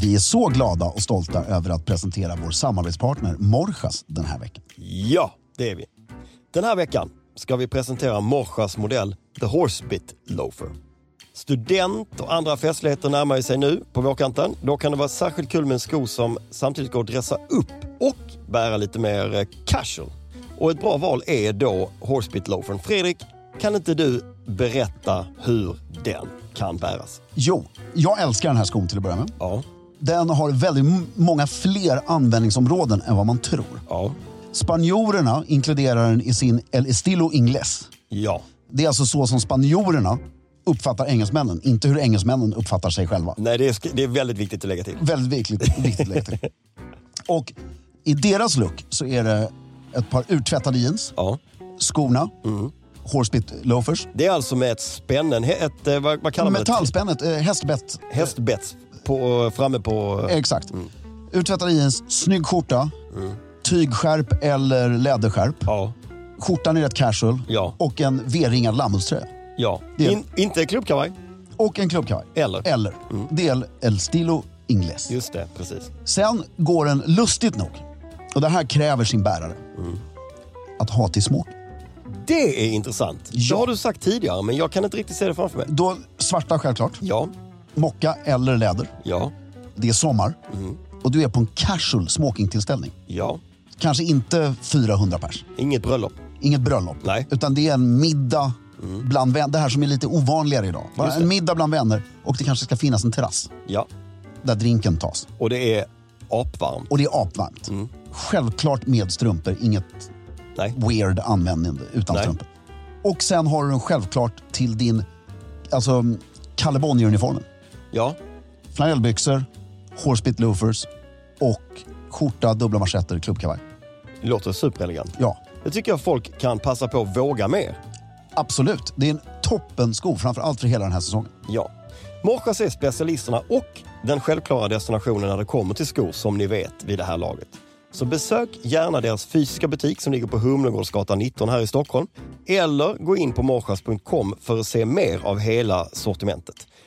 Vi är så glada och stolta över att presentera vår samarbetspartner Morjas den här veckan. Ja, det är vi. Den här veckan ska vi presentera Morsas modell The Horsebit Loafer. Student och andra festligheter närmar sig nu på vårkanten. Då kan det vara särskilt kul med en sko som samtidigt går att dressa upp och bära lite mer eh, casual. Och ett bra val är då Horsebit Loafern. Fredrik, kan inte du berätta hur den kan bäras? Jo, jag älskar den här skon till att börja med. Ja. Den har väldigt många fler användningsområden än vad man tror. Ja. Spanjorerna inkluderar den i sin El Estilo Ingles. Ja. Det är alltså så som spanjorerna uppfattar engelsmännen, inte hur engelsmännen uppfattar sig själva. Nej, det är, det är väldigt viktigt att lägga till. Väldigt viktigt, viktigt att lägga till. Och i deras look så är det ett par urtvättade jeans, Ja. skorna, horsebit loafers, Det är alltså med ett spännen, ett, eh, vad, vad kallar man det? metallspännet, eh, hästbett. På, framme på... Exakt. Urtvättade jeans, snygg skjorta, tygskärp eller läderskärp. Ja. Skjortan är rätt casual Ja. och en V-ringad lammullströja. ja. Det- In, inte klubbkavaj. Och en klubbkavaj. Eller? Eller. Det är El Stilo Ingles. Just det, precis. Sen går den lustigt nog, och det här kräver sin bärare, att ha till smoking. Det är intressant. Ja. Det har du sagt tidigare, men jag kan inte riktigt se det framför mig. Då svarta självklart, Ja, mocka eller läder. ja, Det är sommar och du är på en casual smokingtillställning. ja. Kanske inte 400 pers, Inget bröllop. inget bröllop. Nej. Utan det är en middag bland vänner. Det här som är lite ovanligare idag. Bara en middag bland vänner och det kanske ska finnas en terrass Ja. där drinken tas. Och det är apvarmt. Och det är apvarmt. Självklart med strumpor, inget Nej. weird användning utan Nej. strumpor. Och sen har du den självklart till din alltså, Kalle Bonnier-uniformen. Ja, Flanellbyxor, horsebit loafers och skjorta, dubbla manschetter, klubbkavaj. det låter superelegant. Ja, Det tycker jag folk kan passa på att våga mer. absolut. Det är en toppensko, framför allt för hela den här säsongen. Ja. Morsas är specialisterna och den självklara destinationen när det kommer till skor som ni vet vid det här laget. Så besök gärna deras fysiska butik som ligger på Humlegårdsgatan 19 här i Stockholm. Eller gå in på morsas.com för att se mer av hela sortimentet.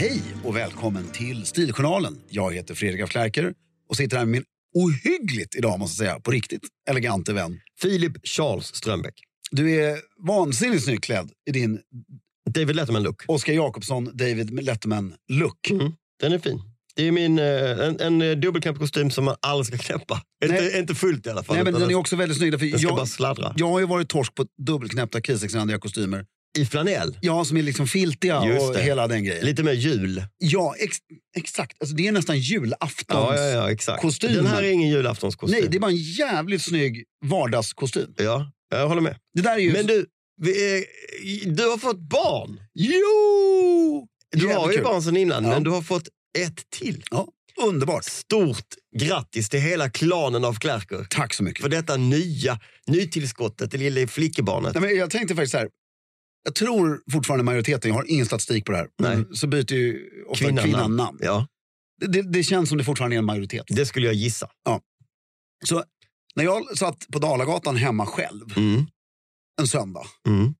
Hej och välkommen till Stiljournalen. Jag heter Fredrik af Klerker och sitter här med min ohyggligt idag måste jag säga, på riktigt elegante vän. Filip Charles Strömbäck. Du är vansinnigt snyggt klädd i din David Letterman-look. Oscar Jakobsson, David Letterman-look. Mm, den är fin. Det är min, eh, en, en eh, dubbelknäppt kostym som man aldrig ska knäppa. Nej. Inte, inte fullt i alla fall. Nej, men den är också väldigt snygg. För den ska jag, bara sladdra. jag har ju varit torsk på dubbelknäppta krisexrandiga kostymer. I flanell. Ja, som är liksom filtiga Just och det. hela den grejen. Lite mer jul. Ja, ex, exakt. Alltså, det är nästan julaftons... Ja, ja, ja, exakt. Den här är ingen julaftonskostym. Nej, det är bara en jävligt snygg vardagskostym. Ja, jag håller med. Det där är ju... Men du, är, du har fått barn. Jo! Du har Jävligt ju kul. barn sedan innan, Ja. men du har fått ett till. Ja, underbart. Stort grattis till hela klanen av Klärker Tack så mycket. för detta nya nytillskottet, det lilla flickebarnet. Nej, men jag tänkte faktiskt så här. Jag tror fortfarande majoriteten, jag har ingen statistik på det här, men så byter ju ofta kvinnan, Kvinnan namn. Ja, Det, det, känns som det fortfarande är en majoritet. det skulle jag gissa. Så när jag satt på Dalagatan hemma själv Mm. en söndag Mm.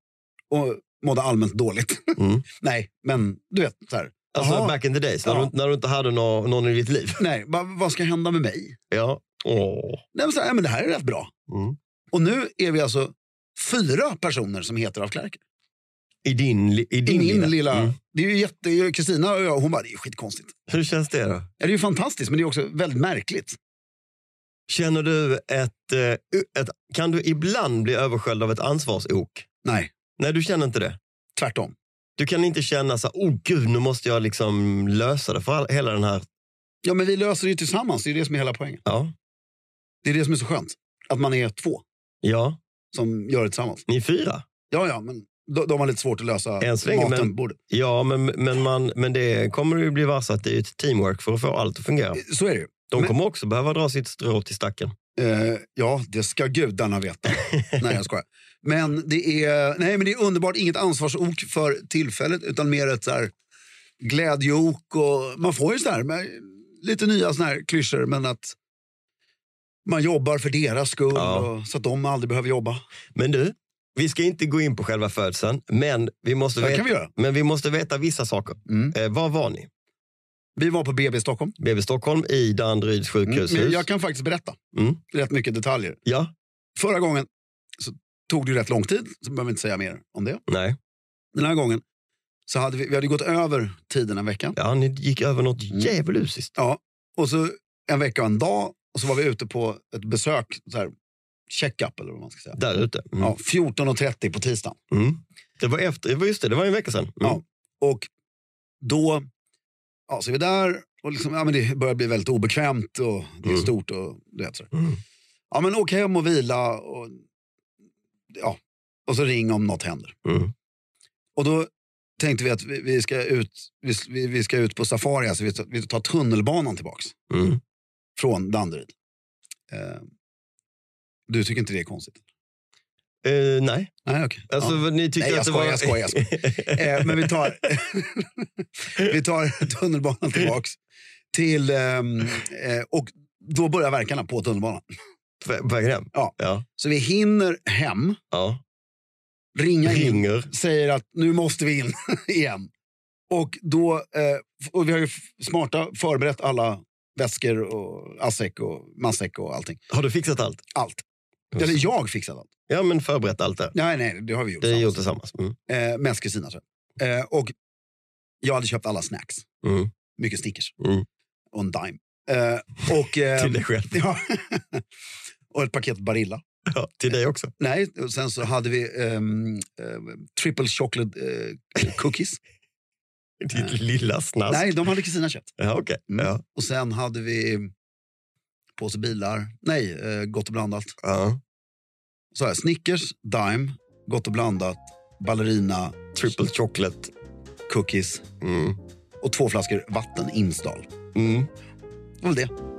och mådde allmänt dåligt. Mm. Nej, men du vet, så här. Alltså Jaha, back in the days, när, Ja. du, när du inte hade nå, någon i ditt liv. nej, va, vad ska hända med mig? Ja. Åh. Nej, men, så här, ja, men det här är rätt bra. Mm. Och nu är vi alltså fyra personer som heter av Klerker. I din, i I din min lilla... Mm. Det är ju jätte... Kristina och jag, hon bara, det är skitkonstigt. Hur känns det då? Ja, det är ju fantastiskt, men det är också väldigt märkligt. Känner du ett, eh, ett... Kan du ibland bli översköljd av ett ansvarsok? Nej, Nej, du känner inte det. tvärtom. Du kan inte känna så här, oh gud, nu måste jag liksom lösa det för all, hela den här... Ja, men vi löser det ju tillsammans. Det är det som är hela poängen. Ja, Det är det som är så skönt. Att man är två ja. som gör det tillsammans. ni är fyra. Ja, ja, men de, de har lite svårt att lösa Än så länge, maten men- bordet. Ja, men, men, man, men det kommer ju bli varse att det är ett teamwork för att få allt att fungera. Så är det ju. De Men- kommer också behöva dra sitt strå till stacken. Eh, ja, det ska gudarna veta. nej, jag skojar. Men det är, nej, men det är underbart. Inget ansvarsok för tillfället, utan mer ett så här glädjeok. Och man får ju så här, med lite nya såna här klyschor, men att man jobbar för deras skull Ja. och, så att de aldrig behöver jobba. Men du, vi ska inte gå in på själva födseln, men vi måste, veta, vi men vi måste veta vissa saker. Mm. Eh, var var ni? Vi var på BB Stockholm. BB Stockholm i Danderyds Mm. sjukhushus. Men jag kan faktiskt berätta Mm. rätt mycket detaljer. Ja, Förra gången så tog det rätt lång tid, så behöver vi inte säga mer om det. nej. Den här gången så hade vi, vi hade gått över tiden en vecka. Ja, ni gick över något Mm. djävulusiskt. Ja, och så en vecka och en dag och så var vi ute på ett besök, så här, check-up eller vad man ska säga. Där ute. Mm. Ja, 14.30 på tisdagen. Mm. Det var efter, det var just det, det var en vecka sedan. Mm. Ja. Och då ja, så är vi där och liksom, ja, men det börjar bli väldigt obekvämt och det är Mm. stort. och du vet, så. Mm. Ja, men åk hem och vila och, ja, och så ring om något händer. Mm. Och då tänkte vi att vi, vi, ska, ut, vi, vi ska ut på safari, alltså vi, tar- vi tar tunnelbanan tillbaks från Danderyd. Eh, du tycker inte det är konstigt? Eh, nej, Nej, okej. alltså ja. ni tyckte Nej, jag att det skojar, var... jag skojar, Eh, men vi tar, vi tar tunnelbanan tillbaks till, ehm, eh, och då börjar verkarna på tunnelbanan. På vägen hem? Ja. ja. Så vi hinner hem, ja. ringa in, Ringer. säger att nu måste vi in igen. Och då, eh, och vi har ju smarta förberett alla väskor och assäck och matsäck och allting. Har du fixat allt? Allt. Eller jag fixade allt. Ja, men förberett allt det. Nej, nej, det har vi gjort. Det är gjort tillsammans. tillsammans. Mm. Eh, mest Kristina tror jag. Eh, och jag hade köpt alla snacks. Mm. Mycket Snickers. Mm. Och en Dime. Eh, och, eh, Till dig själv. ja, och ett paket Barilla. Ja, till dig också. Nej, och sen så hade vi eh, triple chocolate eh, cookies. Ditt lilla snask. Nej, de hade Kristina köpt. Ja, okej. Mm. Ja. Och sen hade vi påse bilar. Nej, eh, gott och blandat. Ja. Så här, Snickers, Dime, gott och blandat, ballerina, Triple chocolate. cookies Mm. och två flaskor vatten Imsdal. Mm. Det var väl det.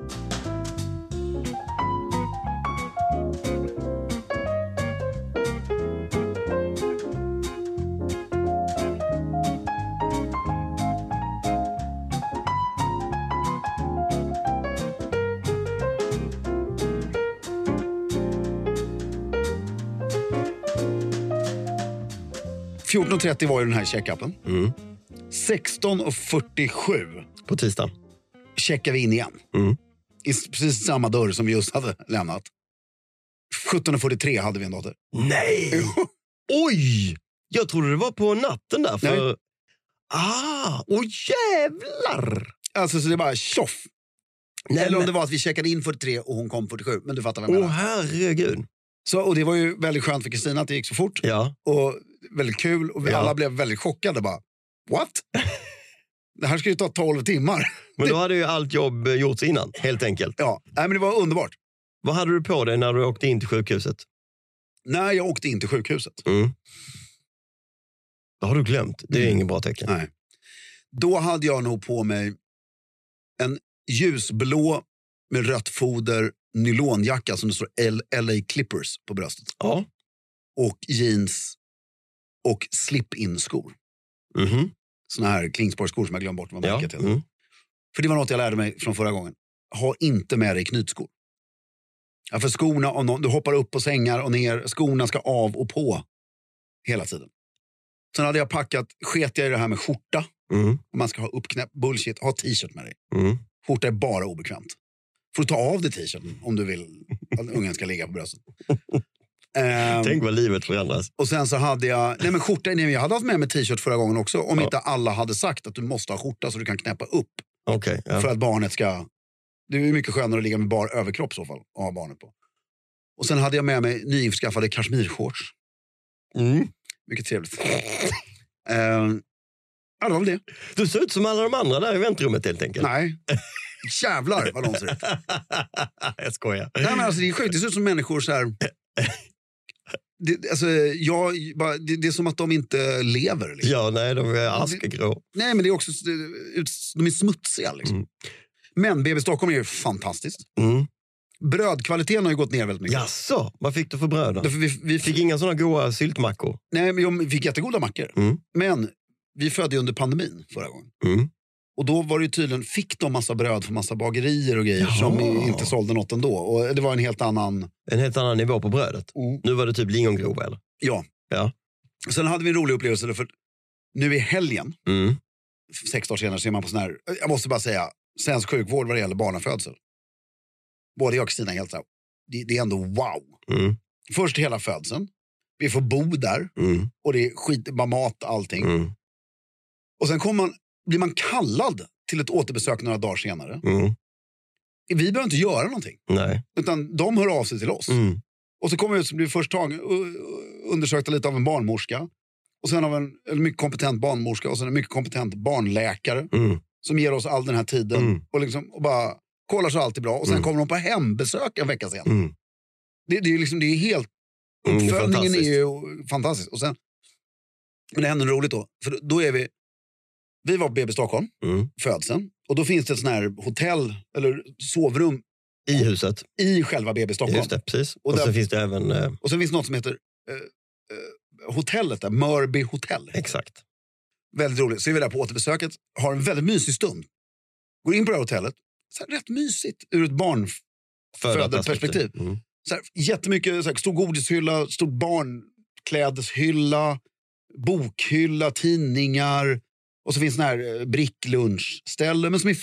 –14.30 var ju den här checkupen. Mm. 16.47 På tisdagen. checkar vi in igen. Mm. I s- precis samma dörr som vi just hade lämnat. 17.43 hade vi en dotter. Nej! Oj! Jag trodde det var på natten där. För... Nej. Ah, åh jävlar! Alltså så det bara tjoff. Nej, Eller om men- det var att vi checkade in 43 och hon kom 47. Men du fattar vad jag Åh menar. herregud. Så, och det var ju väldigt skönt för Kristina att det gick så fort. Ja. Och väldigt kul. Och vi Ja. alla blev väldigt chockade. Bara, What? det här ska ju ta 12 timmar. Men då hade ju allt jobb gjorts innan, helt enkelt. Ja, nej, men det var underbart. Vad hade du på dig när du åkte in till sjukhuset? När jag åkte in till sjukhuset. Mm. Det har du glömt. Det är Mm. inget bra tecken. Nej. Då hade jag nog på mig en ljusblå med rött foder nylonjacka som det står L- LA Clippers på bröstet. Ja. Och jeans och slip-in-skor. Mhm. Såna här Klingspor-skor som jag glömde bort vad ja. märket heter. Mm. För det var något jag lärde mig från förra gången. Ha inte med dig knytskor. Ja, för skorna, om någon, du hoppar upp på sängar och ner, skorna ska av och på hela tiden. Sen hade jag packat, sket jag i det här med skjorta. Mm. Om man ska ha uppknäppt, bullshit, ha t-shirt med dig. Mm. Skjorta är bara obekvämt. Får du ta av dig t-shirten om du vill att ungen ska ligga på bröstet. Ehm, Tänk vad livet förändras. och sen så hade jag, nej men skjorta, nej, jag hade haft med mig t-shirt förra gången också. Om Ja. inte alla hade sagt att du måste ha skjorta så du kan knäppa upp Okej. ja. för att barnet ska Det är mycket skönare att ligga med bar överkropp i så fall och ha barnet på. Och sen hade jag med mig nyinskaffade kashmirshorts. Mm. Mycket trevligt. eh, ja, det var väl det. Du ser ut som alla de andra där i väntrummet helt enkelt. Nej. Jävlar vad de ser ut. jag skojar. Nej, men alltså, det är sjukt, det ser ut som människor så här... Det, alltså, jag, det, det är som att de inte lever. Liksom. Ja, nej, de är askegrå. Nej, men det är också, de är smutsiga. Liksom. Mm. Men BB Stockholm är ju fantastiskt. Mm. Brödkvaliteten har ju gått ner väldigt mycket. Jaså, vad fick du för bröd vi, vi Fick inga såna goda syltmackor? Nej, men vi fick jättegoda mackor. Mm. Men vi födde ju under pandemin förra gången. Mm. Och då var det ju tydligen, fick de massa bröd från massa bagerier och grejer Jaha. som inte sålde något ändå. Och det var en helt annan... En helt annan nivå på brödet. Nu var det typ lingongrova eller? Ja. Ja. Sen hade vi en rolig upplevelse för nu i helgen, Mm. sex dagar senare, så är man på sån här, jag måste bara säga, svensk sjukvård vad det gäller barnafödsel. Både jag och Kristina helt så det, det är ändå wow. Mm. Först hela födseln, vi får bo där Mm. och det är skit, bara mat, allting. Mm. Och sen kommer man, blir man kallad till ett återbesök några dagar senare. Mm. Vi behöver inte göra någonting, Nej. utan de hör av sig till oss. Mm. Och så kommer vi ut som blir först uh, undersökta lite av en barnmorska. Och sen av en, en mycket kompetent barnmorska och sen en mycket kompetent barnläkare. Mm. Som ger oss all den här tiden. Mm. Och, liksom, och bara kollar så allt är bra. Och sen Mm. kommer de på hembesök en vecka sen. Mm. Det, det, är liksom, det är helt... Uppföljningen är, ju fantastisk. Och sen, men det händer något roligt då. För då är vi... Vi var på BB Stockholm, Mm. födseln. Och då finns det ett sån här hotell, eller sovrum, I huset. i själva BB Stockholm. Just det, precis. Och Och, där- så finns det även... Eh, Och sen finns det något som heter eh, eh, hotellet där, Mörby hotell. exakt. Väldigt roligt. Så är vi där på återbesöket, har en väldigt mysig stund. Går in på det här hotellet, så här, rätt mysigt ur ett barnfödarperspektiv. Mm. Så här, jättemycket, så här, stor godishylla, stor barnklädeshylla, bokhylla, tidningar. Och så finns det här eh, bricklunchställe. Men som är,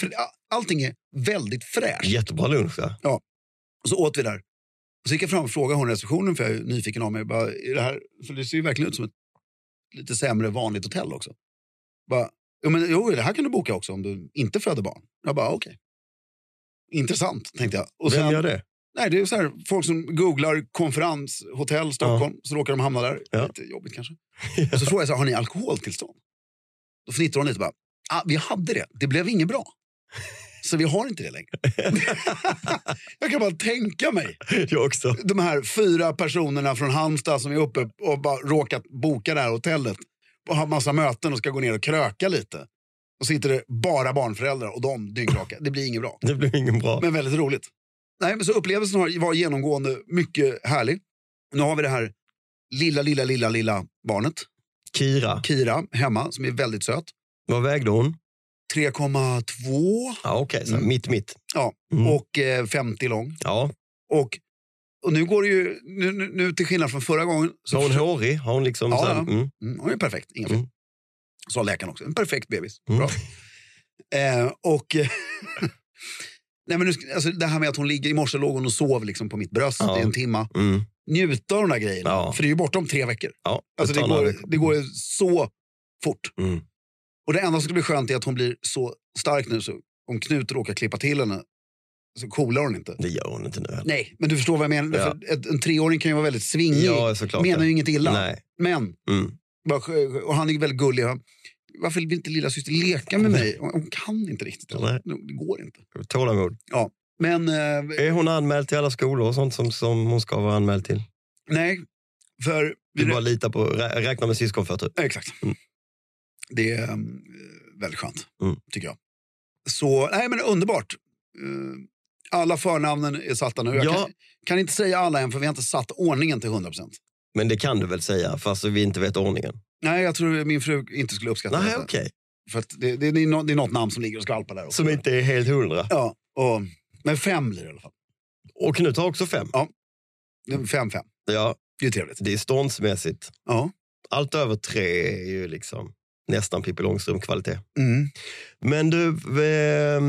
allting är väldigt fräscht. Jättebra lunch. Ja. Och så åt vi där. Och så gick jag fram och frågade hon i receptionen, för jag är nyfiken av mig. Bara, är det, här, för det ser ju verkligen ut som ett lite sämre vanligt hotell också. Bara, jo, men, jo, det här kan du boka också om du inte föder barn. Jag bara, okej. Intressant, tänkte jag. Och Vem sen, gör det? nej, det är så här, folk som googlar konferens, hotell, Stockholm, så råkar de hamna där. Ja. Lite jobbigt kanske. Och så frågade jag, så här, har ni alkoholtillstånd? Då fnittrar hon lite bara, ah, vi hade det, det blev inget bra. Så vi har inte det längre. jag kan bara tänka mig Jag också. de här fyra personerna från Halmstad som är uppe och bara råkat boka det här hotellet och har massa möten och ska gå ner och kröka lite. Och sitter det bara barnföräldrar och de dyngraka. Det blir inget bra, Det blir ingen bra. men väldigt roligt. Nej, men så upplevelsen har- var genomgående mycket härlig. Nu har vi det här lilla, lilla, lilla, lilla barnet, Kira, Kira, hemma, som är väldigt söt. vad vägde hon? 3,2 Ja, Okej, så Mm. mitt mitt. ja, Mm. och eh, 50 lång. Ja. Och, och nu går det ju, nu, nu, nu till skillnad från förra gången. Så Var hon försöker- hårig? Har hon liksom... Ja, ja. mm. Mm, hon är perfekt, inga. Mm. Sa läkaren också. En perfekt bebis. Mm. Bra. Eh, och... Nej, men nu, alltså, det här med att hon ligger, i morse låg hon och sov liksom på mitt bröst Ja. i en timma. Mm. Njuta av de där grejerna. Ja. För det är ju bortom tre veckor. Ja, Alltså, det, går, det går så fort. Mm. Och det enda som ska bli skönt är att hon blir så stark nu så om Knut råkar klippa till henne så coolar hon inte. Det gör hon inte nu heller. Nej, men du förstår vad jag menar. Ja. Ett, en treåring kan ju vara väldigt svingig. Ja, såklart. menar ja. ju inget illa. Nej. Men Mm. Och han är väldigt gullig. Varför vill inte lilla syster leka med mig? Hon kan inte riktigt. Nej. Det går inte. Tålamod. Men eh, Är hon anmäld till alla skolor och sånt som, som hon ska vara anmäld till? nej, för... Du bara lita på, rä- räkna med syskonfötter. Eh, exakt. Mm. Det är um, väldigt skönt, Mm. tycker jag. Så, nej men underbart. Eh, alla förnamnen är satta nu. Jag Ja. kan, kan inte säga alla än, för vi har inte satt ordningen till 100%. Men det kan du väl säga, fast vi inte vet ordningen? Nej, jag tror min fru inte skulle uppskatta Nej, detta. okej. För att det, det, det, är nå- det är något namn som ligger och skvalpar där. också. Som inte är helt hundra. Ja, och, men fem blir det i alla fall. Och Knut har också fem. Det är Fem, fem. Ja, Det är trevligt. det är ståndsmässigt. Ja. Allt över tre är ju liksom nästan Pippi Långstrump-kvalitet. Mm. Men du, eh,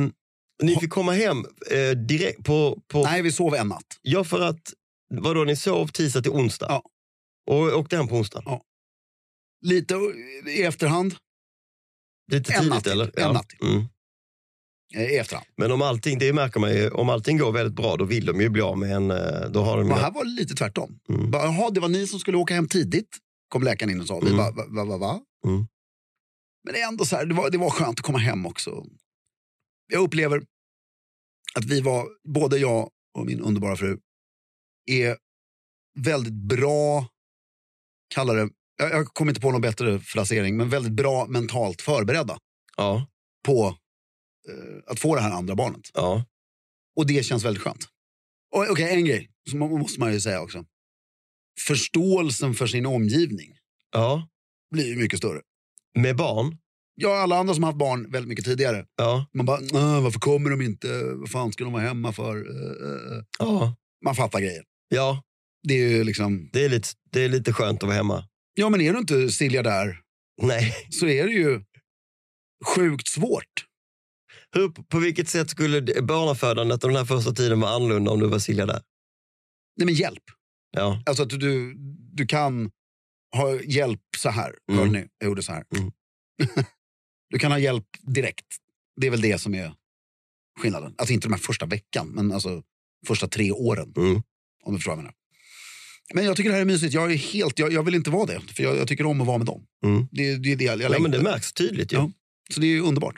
ni fick komma hem eh, direkt på... på Nej, vi sov en natt. Ja, för att... Vadå, ni sov tisdag till onsdag? Ja. Och åkte hem på onsdag? Ja. Lite i efterhand. Lite En tidigt natt eller? En ja. natt. Mm. Eh, i efterhand. Men om allting, det märker man ju, om allting går väldigt bra då vill de ju bli av med en... eh, Då har de ju, här var det lite tvärtom. Mm. Bara, Jaha, det var ni som skulle åka hem tidigt, kom läkaren in och sa. Vi Mm. bara, va, va, va, va? Mm. Men det är ändå så här, det var, det var skönt att komma hem också. Jag upplever att vi var, både jag och min underbara fru, är väldigt bra, kallar det, jag, jag kommer inte på någon bättre frasering, men väldigt bra mentalt förberedda ja, på att få det här andra barnet. ja. Och det känns väldigt skönt. Okej, en grej som må- måste man ju säga också. Förståelsen för sin omgivning ja. blir ju mycket större. Med barn? Ja, alla andra som har haft barn väldigt mycket tidigare. Ja. Man bara, "Äh, varför kommer de inte? Vad fan ska de vara hemma för? Eh, eh, eh." Ja. Man fattar grejer. ja. Det är ju liksom, Det, är lite, det är lite skönt att vara hemma. ja men är du inte Silja där Nej. så är det ju sjukt svårt. Hur, på vilket sätt skulle det- barnafödandet och den här första tiden vara annorlunda om du var Silja där? Nej men hjälp. Ja. Alltså att du, du kan ha hjälp så här. Mm. Hörde ni? Jag gjorde så här. Mm. du kan ha hjälp direkt. Det är väl det som är skillnaden. Alltså inte de här första veckan, men alltså första tre åren. Mm. Om du förstår vad jag menar. Men jag tycker det här är mysigt. Jag, är helt, jag, jag vill inte vara det, för jag, jag tycker om att vara med dem. Mm. Det, det är det jag, jag ja, men det märks tydligt ju. Ja. Så det är underbart.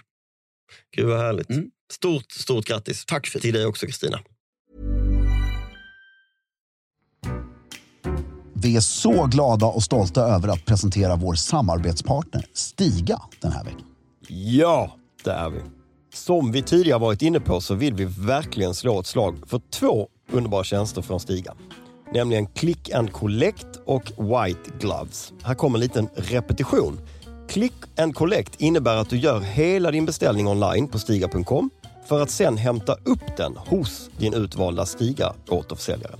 Gud vad härligt. Mm. Stort, stort grattis Tack för till dig också Kristina. Vi är så glada och stolta över att presentera vår samarbetspartner Stiga den här veckan. Ja, det är vi. Som vi tidigare varit inne på så vill vi verkligen slå ett slag för två underbara tjänster från Stiga. Nämligen Click and Collect och White Gloves. Här kommer en liten repetition. Click and Collect innebär att du gör hela din beställning online på Stiga.com för att sen hämta upp den hos din utvalda Stiga återförsäljare.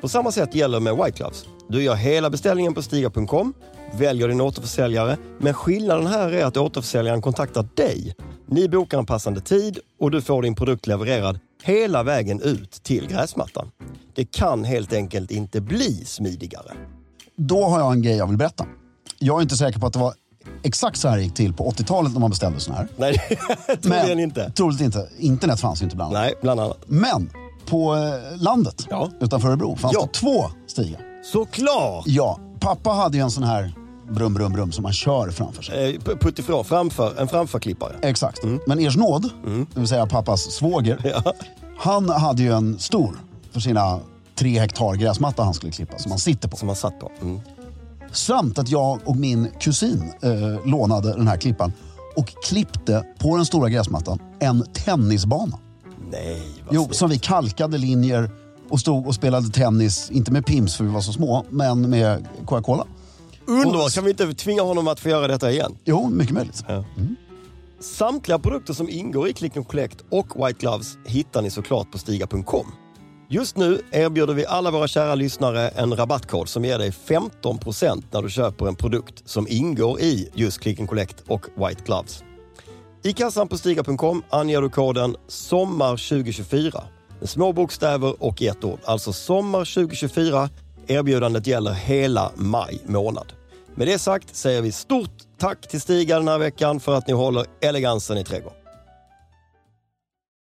På samma sätt gäller med White Gloves. Du gör hela beställningen på Stiga.com, väljer din återförsäljare, men skillnaden här är att återförsäljaren kontaktar dig. Ni bokar en passande tid och du får din produkt levererad hela vägen ut till gräsmattan. Det kan helt enkelt inte bli smidigare. Då har jag en grej jag vill berätta. Jag är inte säker på att det var exakt så här gick till på 80-talet när man beställde såna här. Nej, troligen inte. Troligt inte. Internet fanns ju inte bland annat. Nej, bland annat. Men på eh, landet Ja. utanför Örebro fanns Ja. det två stigar. Såklart! Ja, pappa hade ju en sån här brum, brum, brum som man kör framför sig. Eh, puttifrån, framför, en framförklippare. Exakt. Men ers nåd, det vill säga pappas svåger, Ja. han hade ju en stor för sina tre hektar gräsmatta han skulle klippa som han sitter på. Som man satt på. Mm. Samt att jag och min kusin eh, lånade den här klippan och klippte på den stora gräsmattan en tennisbana. Nej, vad Jo, snyggt. som vi kalkade linjer och stod och spelade tennis, inte med Pims för vi var så små, men med Coca-Cola. Underbart! Kan vi inte tvinga honom att få göra detta igen? Jo, mycket möjligt. Samtliga produkter som ingår i Click and Collect och White Gloves hittar ni såklart på Stiga.com. Just nu erbjuder vi alla våra kära lyssnare en rabattkod som ger dig 15% när du köper en produkt som ingår i just Click and Collect och White Gloves. I kassan på Stiga.com anger du koden SOMMAR2024 med små bokstäver och i ett ord. Alltså SOMMAR2024. Erbjudandet gäller hela maj månad. Med det sagt säger vi stort tack till Stiga den här veckan för att ni håller elegansen i trädgården.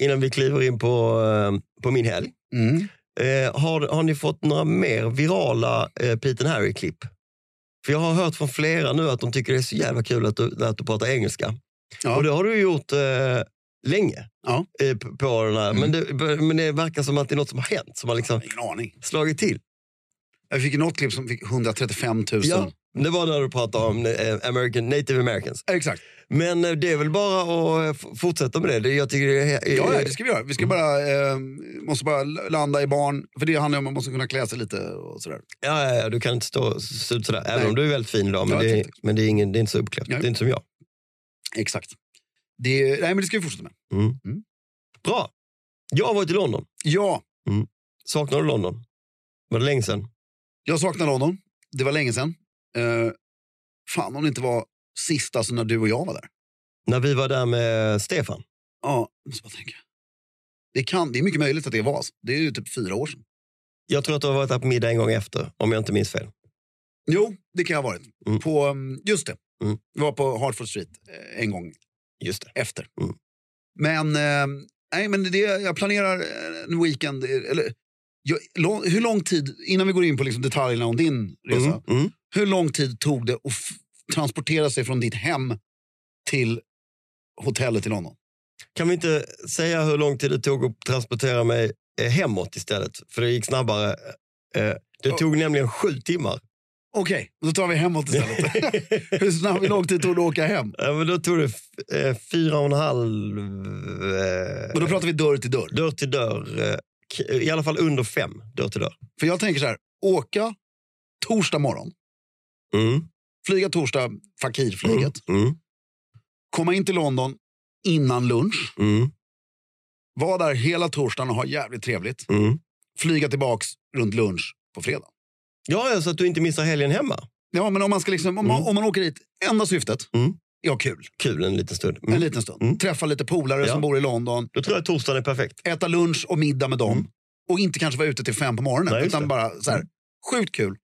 Innan vi kliver in på, eh, på min helg. Mm. Eh, har, har ni fått några mer virala eh, Pete and Harry-klipp? För jag har hört från flera nu att de tycker det är så jävla kul att du, att du pratar engelska. Ja. Och det har du gjort eh, länge. Ja. Eh, på den här. Men, det, men det verkar som att det är något som har hänt, som har liksom Ingen aning. slagit till. Jag fick något klipp som fick 135 000. Ja, det var när du pratade om eh, American, native americans. Exakt. Men eh, det är väl bara att eh, fortsätta med det. jag tycker det är, Ja, det ska vi göra. Vi ska bara, eh, måste bara landa i barn. För det handlar om att man måste kunna klä sig lite och sådär. Ja, ja, du kan inte stå se ut sådär. Även Nej. om du är väldigt fin idag. Men, Ja, det, är, men det, är ingen, det är inte så uppklätt. Nej. Det är inte som jag. Exakt. Det, nej, men det ska vi fortsätta med. Bra. Jag har varit i London. Ja, Saknar du London? Var det länge sedan? Jag saknar London. Det var länge sedan. Uh, fan om det inte var sist alltså när du och jag var där. När vi var där med Stefan. Ja, måste bara tänka. Det, kan, det är mycket möjligt att det var. Det är ju typ fyra år sedan. Jag tror att du har varit där på middag en gång efter, om jag inte minns fel. Jo, det kan jag ha varit. Mm. På, um, just det. Mm. Vi var på Hartford Street eh, en gång Just det. efter. Mm. Men, eh, nej, men det, jag planerar eh, en weekend. eh, Eller, jag, hur lång tid, innan vi går in på liksom detaljerna om din resa. Mm, mm. Hur lång tid tog det att transportera sig från ditt hem till hotellet i London? Kan vi inte säga hur lång tid det tog att transportera mig eh, hemåt istället? För det gick snabbare. Eh, Det tog nämligen sju timmar. Okej, då tar vi hemåt istället. hur, snabb, hur lång tid tog det att åka hem? Ja, men då tog det eh, fyra och en halv eh, Och då pratar vi dörr till dörr. dörr till dörr. Eh, I alla fall under fem dörr till dörr. För jag tänker så här, åka torsdag morgon, Mm. flyga torsdag, Fakirflyget, Mm. komma in till London innan lunch, Mm. vara där hela torsdagen och ha jävligt trevligt, Mm. flyga tillbaks runt lunch på fredag. Ja, ja, så att du inte missar helgen hemma. Ja, men om man, ska liksom, om, man, Mm. om man åker dit, enda syftet, Mm. Ja kul, Kul en liten stund. Mm. en liten stund. Mm. Träffa lite polare Ja. som bor i London, Då tror jag att torsdagen är perfekt. äta lunch och middag med dem. Mm. Och inte kanske vara ute till fem på morgonen, Nej, utan bara så här, sjukt kul.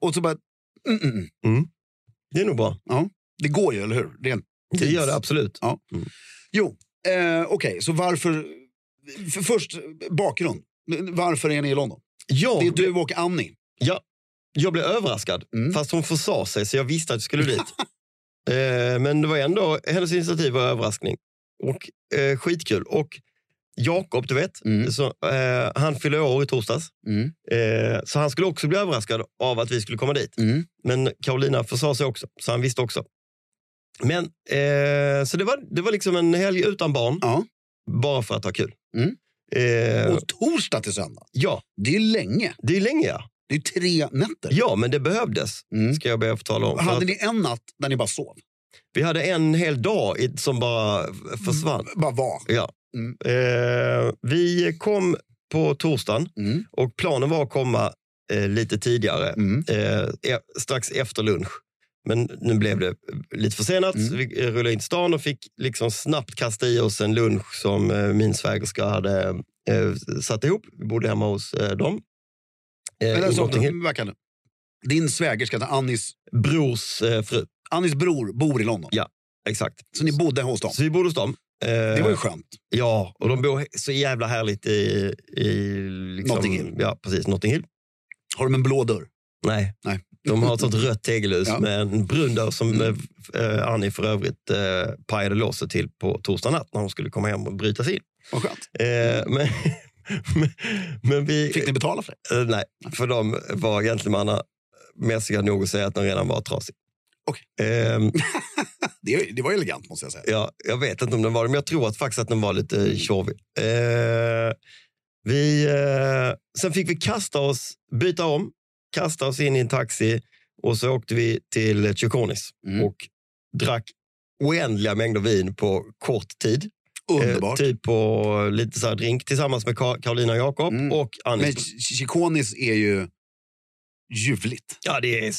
Och så bara, mm, mm, mm. Det är nog bra. Ja, det går ju, eller hur? Rent Det gör det absolut. Ja. Jo, eh, okej, så varför... För först, bakgrund. Varför är ni i London? Jag, Det är du och Annie. ja, jag blev överraskad, Mm. fast hon försade sig så jag visste att jag skulle dit. eh, men det var ändå hennes initiativ och överraskning. Och eh, skitkul. Och Jakob, du vet, Mm. så, eh, han fyller år i torsdags. Mm. Eh, så han skulle också bli överraskad av att vi skulle komma dit. Mm. Men Carolina försade sig också, så han visste också. Men, eh, så det var, det var liksom en helg utan barn, Ja. bara för att ha kul. Mm. Eh, Och torsdag till söndag. ja, Det är länge. det är länge ja. Det är tre nätter. Ja, men det behövdes, Mm. ska jag be att tala om. Hade att ni en natt där ni bara sov? Vi hade en hel dag som bara försvann. Bara var? Ja. Mm. Eh, vi kom på torsdagen Mm. och planen var att komma eh, lite tidigare, Mm. eh, e- strax efter lunch. Men nu blev det lite försenat. Mm. Vi rullade in till stan och fick liksom snabbt kasta i oss en lunch som eh, min svägerska hade eh, satt ihop. Vi bodde hemma hos eh, dem. Eh, Eller så, det? Din svägerska, Annis, Brors eh, fru. Annis bror, bor i London. Ja. Exakt. Så ni bodde hos dem. Så vi bodde hos dem. Eh, Det var ju skönt. Ja, och de bor så jävla härligt i, i liksom, Notting Hill. Ja, precis. Notting Hill. Har de en blå dörr? Nej, Nej. de har ett sånt rött tegelhus Ja. med en brun dörr som Mm. eh, Annie för övrigt eh, pajade låset till på torsdag natt när hon skulle komma hem och bryta sig in. Vad skönt. Eh, men, men, vi... Fick ni betala för det? eh, nej, för de var gentlemannamässiga nog att säga att den redan var trasig. Okej. Ehm, Det, det var elegant måste jag säga. Ja, jag vet inte om den var det, men jag tror att faktiskt att den var lite tjorvig. Eh, vi, eh, sen fick vi kasta oss, byta om, kasta oss in i en taxi och så åkte vi till Chukonis Mm. och drack oändliga mängder vin på kort tid. Underbart. Eh, typ på lite så drink tillsammans med Ka- Carolina Jakob Mm. och Men Anis. Chikonis är ju ljuvligt. Ja, det är,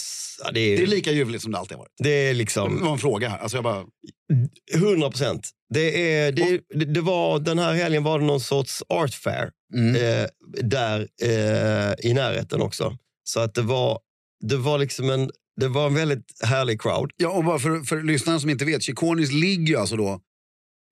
ja, det Det är är, lika ljuvligt som det alltid har varit. det är Det liksom... var en fråga här. Alltså jag bara, 100 procent. Det, är, det, det, det var, den här helgen var det någon sorts art fair mm. eh, där eh, i närheten också. Så att det var, det var liksom en, det var en väldigt härlig crowd. Ja, och bara för, för lyssnarna som inte vet, Chikonis ligger ju alltså då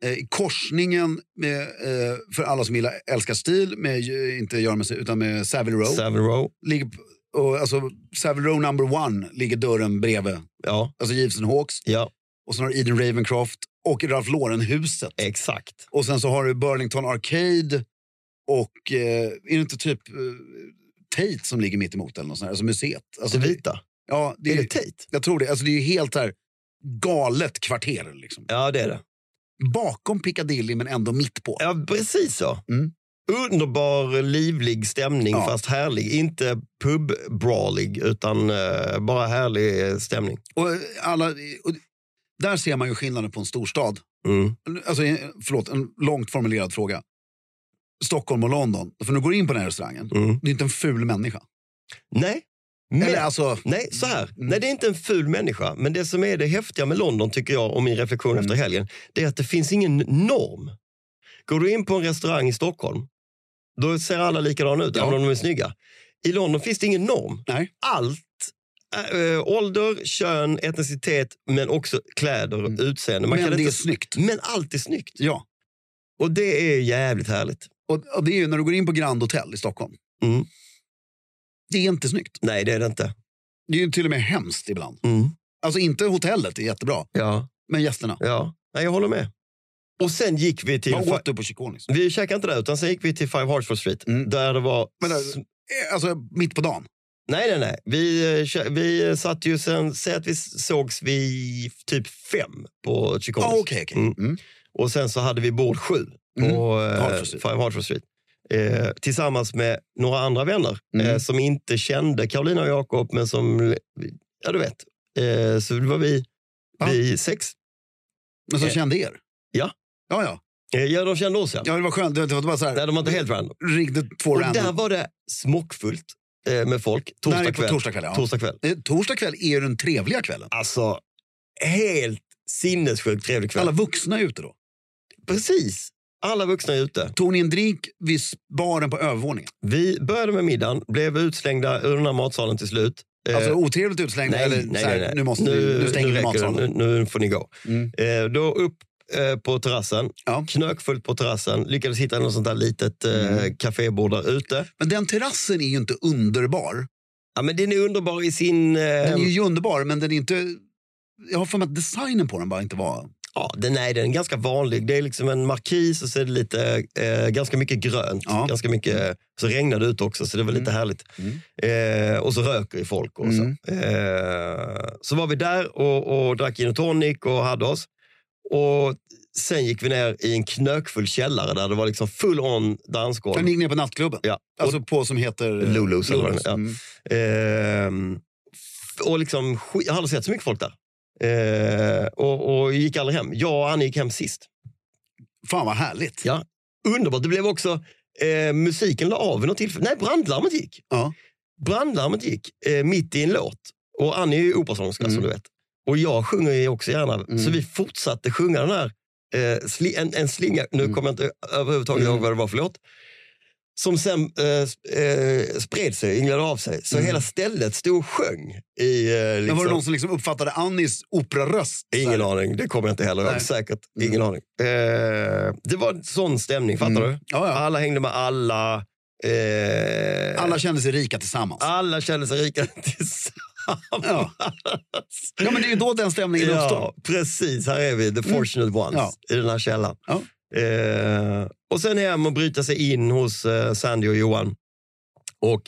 eh, i korsningen med, eh, för alla som gillar, älskar stil, med, eh, inte Görmese utan med Savile Row. Savile Row. ligger, och, alltså, Savile Row number one ligger dörren bredvid. Ja, Alltså Jeeves Hawks. ja, Och sen har du Eden Ravencroft och Ralph Lauren-huset. exakt. Och sen så har du Burlington Arcade och eh, är det inte typ eh, Tate som ligger mitt emot eller något sånt här, alltså museet. Alltså, Det vita. ja, det Är är, det Tate? jag tror det. Alltså, det är ju helt här galet kvarter. Liksom. Ja, det är det. Bakom Piccadilly men ändå mitt på. Ja, precis så. Mm. Underbar, livlig stämning, Ja. fast härlig. Inte pub-brawlig, utan eh, bara härlig stämning. Och alla, och Där ser man ju skillnaden på en storstad. Mm. Alltså, eh, förlåt, en långt formulerad fråga. Stockholm och London. För när du går in på den här restaurangen, Mm. det är inte en ful människa. Nej. Men, Eller alltså, Nej, så här. Mm. Nej, det är inte en ful människa. Men det som är det häftiga med London, tycker jag, och min reflektion Mm. efter helgen, det är att det finns ingen norm. Går du in på en restaurang i Stockholm, då ser alla likadana ut, Ja. även om de är snygga. I London finns det ingen norm. nej. Allt, äh, ålder, kön, etnicitet, men också kläder och Mm. utseende. Man Men det är inte, snyggt. men allt är snyggt. Ja. Och det är jävligt härligt. Och, och det är ju när du går in på Grand Hotel i Stockholm. Mm. Det är inte snyggt. Nej, det är det inte. Det är ju till och med hemskt ibland. Mm. Alltså inte hotellet är jättebra, Ja, men gästerna. ja. Nej, jag håller med. Och sen gick vi till... Vad åt du på Chiconis? Vi käkade inte där, utan sen gick vi till Five Hartford Street. Mm. Där det var... Men där- Eh, Alltså mitt på dagen. Nej, nej, nej. Vi, eh, vi satt ju sen... Säg att vi sågs vid typ fem på Chicago. Ah, Okej, okej. Mm. Mm. Och sen så hade vi bord sju på Mm. eh, Hartford Street. Five Hartford Street. Eh, tillsammans med några andra vänner Mm. eh, som inte kände Carolina och Jakob, men som... Ja, du vet. Eh, så det var vi, Ja. vi sex. Men som Eh, kände er? ja. Ja, ja. Eh, ja, de kände oss, ja. Ja, det var skönt. Det var bara så här. Nej, de var inte helt random. Ringde två Och random. där var det smockfullt eh, med folk. Torsdag kväll. torsdag kväll. Ja. Torsdag kväll. Eh, Torsdag kväll är ju den trevliga kvällen. Alltså, helt sinnessjukt trevlig kväll. Alla vuxna är ute då. Precis. Alla vuxna är ute. Tog ni en drink vid baren på övervåningen? Vi började med middagen, blev utslängda ur den här matsalen till slut. Eh, Alltså otrevligt utslängda? nej, eller nej, här, nej, nej. Nu, måste vi, nu stänger vi räcker det. matsalen. Nu, nu får ni gå. Mm. Eh, då upp eh, på terrassen, Ja. knökfullt på terrassen. Lyckades hitta något sånt där litet eh, Mm. kafébord där ute. Men den terrassen är ju inte underbar. Ja, men den är underbar i sin... Eh, Den är ju underbar, men den är inte... Jag har för mig att designen på den bara inte var... Ja, den är, den är ganska vanlig. Det är liksom en markis och så är det lite, eh, ganska mycket grönt. Ja. Ganska mycket, så regnade det ut också, så det var lite Mm. härligt. Mm. Eh, och så röker ju folk. Och Mm. så. Eh, så var vi där och, och drack gin och tonic och hade oss. Och sen gick vi ner i en knökfull källare där det var liksom full on dansgolv. Den gick ner på nattklubben. Ja. Alltså på som heter... Lulus det är. Mm. Ehm, och liksom, jag har aldrig sett så mycket folk där. Eh, och, och gick aldrig hem. Jag och Annie gick hem sist. Fan vad härligt. Ja. Underbart. Det blev också, eh, musiken la av vid något tillfälle. Nej, brandlarmet gick. Ja. Brandlarmet gick eh, mitt i en låt. Och Annie är ju operasångerska Mm. som du vet. Och jag sjunger ju också gärna. Mm. Så vi fortsatte sjunga den här, eh, sli, en, en slinga, nu Mm. kommer jag inte överhuvudtaget Mm. ihåg vad det var för låt. Som sen eh, eh, spred sig, ynglade av sig. Så Mm. hela stället stod och sjöng. I, eh, Men liksom, var det någon som liksom uppfattade Annis operaröst? Ingen här? aning, det kommer jag inte heller ihåg. Säkert, Mm. ingen aning. Eh, det var en sån stämning, fattar Mm. du? Ja, ja. Alla hängde med alla. Eh, Alla kände sig rika tillsammans. alla kände sig rika tillsammans. Ja. Ja, men det är ju då den stämningen uppstår. Ja, precis. Här är vi, the fortunate ones, i den här källan. Ja. Eh, och sen hem och bryta sig in hos eh, Sandy och Johan. Och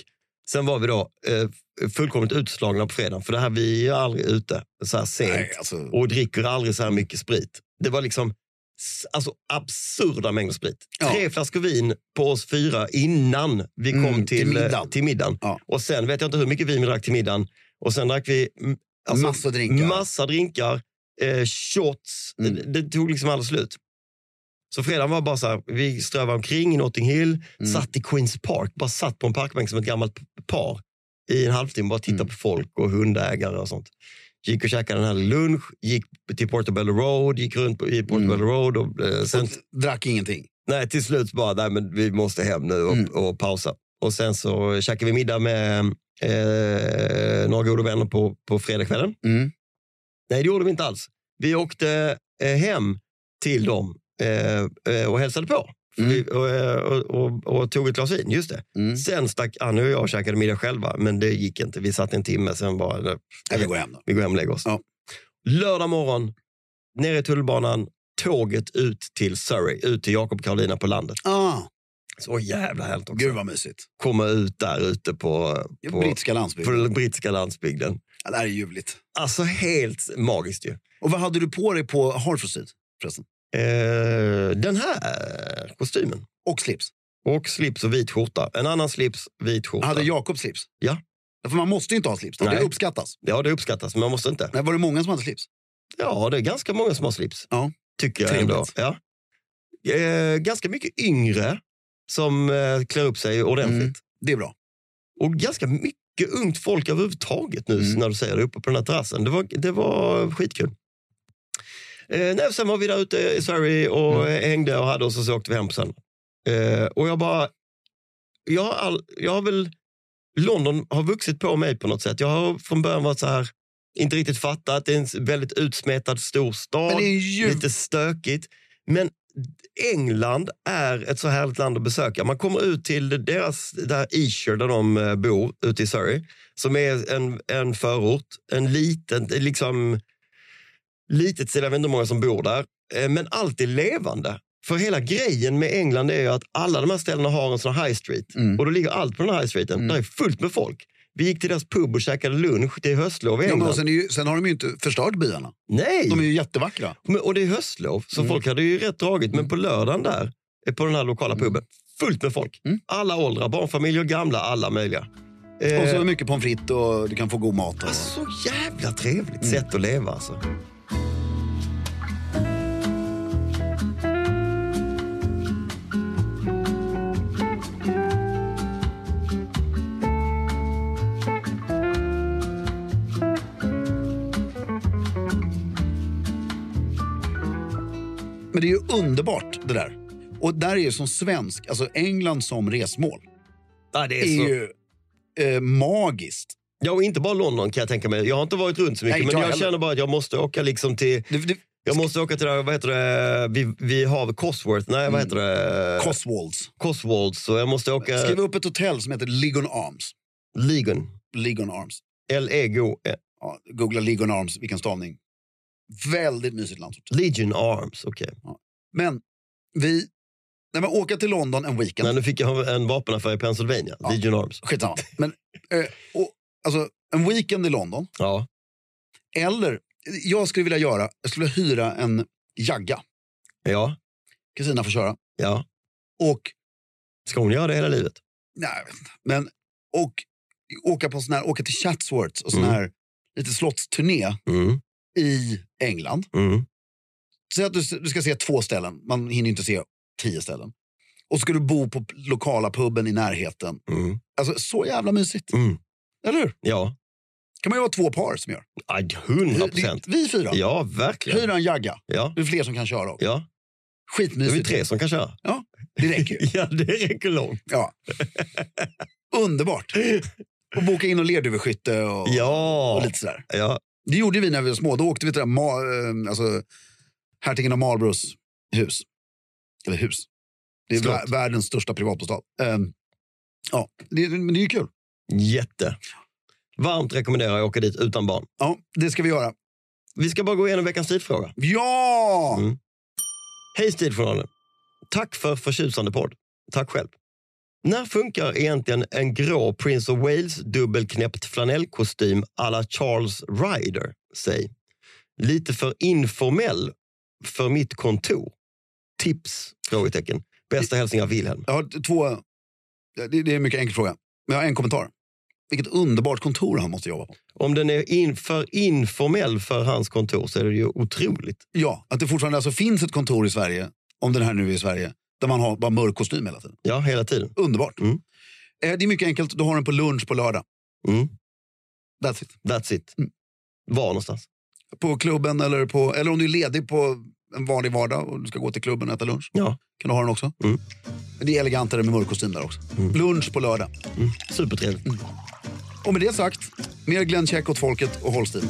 sen var vi då eh, fullkomligt utslagna på fredagen. För det här, vi är aldrig ute så här sent Nej, alltså, och dricker aldrig så här mycket sprit. Det var liksom alltså, absurda mängder sprit. Ja. Tre flaskor vin på oss fyra innan vi kom Mm, till, till eh, middagen. till middagen. Ja. Och sen vet jag inte hur mycket vin vi drack till middagen. Och sen drack vi alltså, Massor drinkar. massa drinkar, eh, shots. Mm. Det, det tog liksom aldrig slut. Så fredagen var bara så här, vi strövade omkring i Notting Hill, Mm. satt i Queens Park, bara satt på en parkbänk som ett gammalt par i en halvtimme, bara tittade Mm. på folk och hundägare och sånt. Gick och käkade en härlig lunch, gick till Portobello Road, gick runt på, i Portobello Mm. Road och eh, sen, Och drack ingenting. nej, till slut bara, nej men vi måste hem nu och, Mm. och pausa. Och sen så käkade vi middag med eh, några goda vänner på, på fredagskvällen. Mm. Nej, det gjorde vi inte alls. Vi åkte eh, hem till dem eh, eh, och hälsade på. Mm. Och, eh, och, och, och tog ett glas vin, just det. Mm. Sen stack Annie och jag och käkade middag själva, men det gick inte. Vi satt en timme, sen bara, nej, vi går hem då. vi går hem och lägger oss. Ja. Lördag morgon, ner i tunnelbanan, tåget ut till Surrey, ut till Jakob och Karolina på landet. Ah, Så jävla härligt också. gud vad mysigt. Komma ut där ute på, På på, brittiska på landsbygden. den brittiska landsbygden. Ja, det här är ljuvligt. Alltså helt magiskt ju. Och vad hade du på dig på Hartford Street förresten? Eh, den här kostymen. Och slips. Och slips och vit skjorta. En annan slips, vit skjorta. Hade Jakob slips? Ja. För man måste ju inte ha slips. Det Nej. uppskattas. Ja, det uppskattas, men man måste inte. Nej, var det många som hade slips? Ja, det är ganska många som har slips. Ja. Tycker jag Trevligt. ändå. Ja. Eh, ganska mycket yngre som eh, klär upp sig ordentligt. Mm. Det är bra. Och ganska mycket ungt folk överhuvudtaget nu Mm. när du säger det uppe på den här terrassen. Det var, det var skitkul. Eh, nej, sen var vi där ute i Sverige och Mm. eh, hängde och hade oss och så åkte vi hem söndag. Eh, och jag bara, jag har, all, jag har väl, London har vuxit på mig på något sätt. Jag har från början varit så här, inte riktigt fattat. Det är en väldigt utsmetad stor stad. Men det är ju... Lite stökigt. Men England är ett så härligt land att besöka. Man kommer ut till deras, där Esher där de eh, bor, ute i Surrey, som är en, en förort. En liten, liksom, litet ställe, jag vet inte hur många som bor där. Eh, Men allt är levande. För hela grejen med England är ju att alla de här ställena har en sån high street. Mm. Och då ligger allt på den här high streeten. Mm. Där är fullt med folk. Vi gick till deras pub och käkade lunch. Det är höstlov i Ja, England. och sen, är ju, sen har de ju inte förstört byarna. Nej! De är ju jättevackra. Men, och det är höstlov, så Mm. folk hade ju rätt dragit. Men på lördagen där, eh, på den här lokala puben, fullt med folk. Mm. Alla åldrar, barnfamiljer, gamla, alla möjliga. Eh, Och så mycket pommes frites och du kan få god mat. Och... alltså, så jävla trevligt Mm. sätt att leva alltså. Men det är ju underbart det där. Och där är ju som svensk, alltså England som resmål, Ja, det är är så... ju eh, magiskt. Ja, och inte bara London kan jag tänka mig. Jag har inte varit runt så mycket, Nej, men jag jag känner bara att jag måste åka liksom till... Det, det, Jag måste åka till, där, vad heter det, vid, vid havet, Cosworth, nej vad heter det? Cotswolds. Cotswolds. Så jag måste åka... Skriv upp ett hotell som heter Ligon Arms. Legon. Ligon Arms. L-E-G-O. Ja, googla Ligon Arms, vilken stavning. Väldigt mysigt landsortshotell. Legion Arms, okej. Men vi, när man åker till London en weekend, Nej, nu fick jag en vapenaffär i Pennsylvania. Ja. Legion Arms. skitsamma. Men, eh, och, alltså, en weekend i London, Ja. eller jag skulle vilja göra, jag skulle vilja hyra en jagga. Ja. Kristina får köra. Ja. Och, Ska hon göra det hela livet? nej, men, och åka, på sån här, åka till Chatsworth och sån Mm. här lite slottsturné Mm. I England. Mm. Säg att du, du ska se två ställen, man hinner inte se tio ställen. Och så ska du bo på lokala puben i närheten. Mm. Alltså så jävla mysigt. Mm. Eller hur? Ja. kan man ju vara två par som gör. Aj, 100 procent. Vi fyra. Ja, verkligen. Hyra en jagga. Ja. Det är fler som kan köra också. ja. Det är vi Skitmysigt. tre som kan köra. Det räcker ju. Ja, det räcker långt. Ja. Underbart. Och boka in och lerduveskytte och, Ja. och lite sådär. ja. Det gjorde vi när vi var små. Då åkte vi till det där, Ma- eh, alltså, hertigen av Marlboroughs hus. Eller hus. Det är Slott. vär- världens största privatbostad. Ehm, ja, det, men det är ju kul. Jätte. Varmt rekommenderar jag att åka dit utan barn. Ja, det ska vi göra. Vi ska bara gå igenom veckans stilfråga. Ja! Mm. Hej Stiljournalen. Tack för förtjusande podd. Tack själv. När funkar egentligen en grå Prince of Wales dubbelknäppt flanellkostym à la Charles Ryder? Säg. Lite för informell för mitt kontor. Tips? Frågetecken. Bästa hälsningar Wilhelm. Jag har två... Det, det är en mycket enkel fråga. Men jag har en kommentar. Vilket underbart kontor han måste jobba på. Om den är in, för informell för hans kontor så är det ju otroligt. Ja, att det fortfarande alltså finns ett kontor i Sverige, om den här nu är i Sverige, där man har bara mörk kostym hela tiden. Ja, hela tiden. Underbart. Mm. Eh, det är mycket enkelt. Du har den på lunch på lördag. Mm. That's it. That's it. Mm. Var någonstans? På klubben eller, på, eller om du är ledig på en vanlig vardag och du ska gå till klubben och äta lunch. Ja. Kan du ha den också. Mm. Det är elegantare med mörk kostym där också. Lunch på lördag. Mm. Supertrevligt. Och med det sagt, mer Glenn Check åt folket och håll stilen.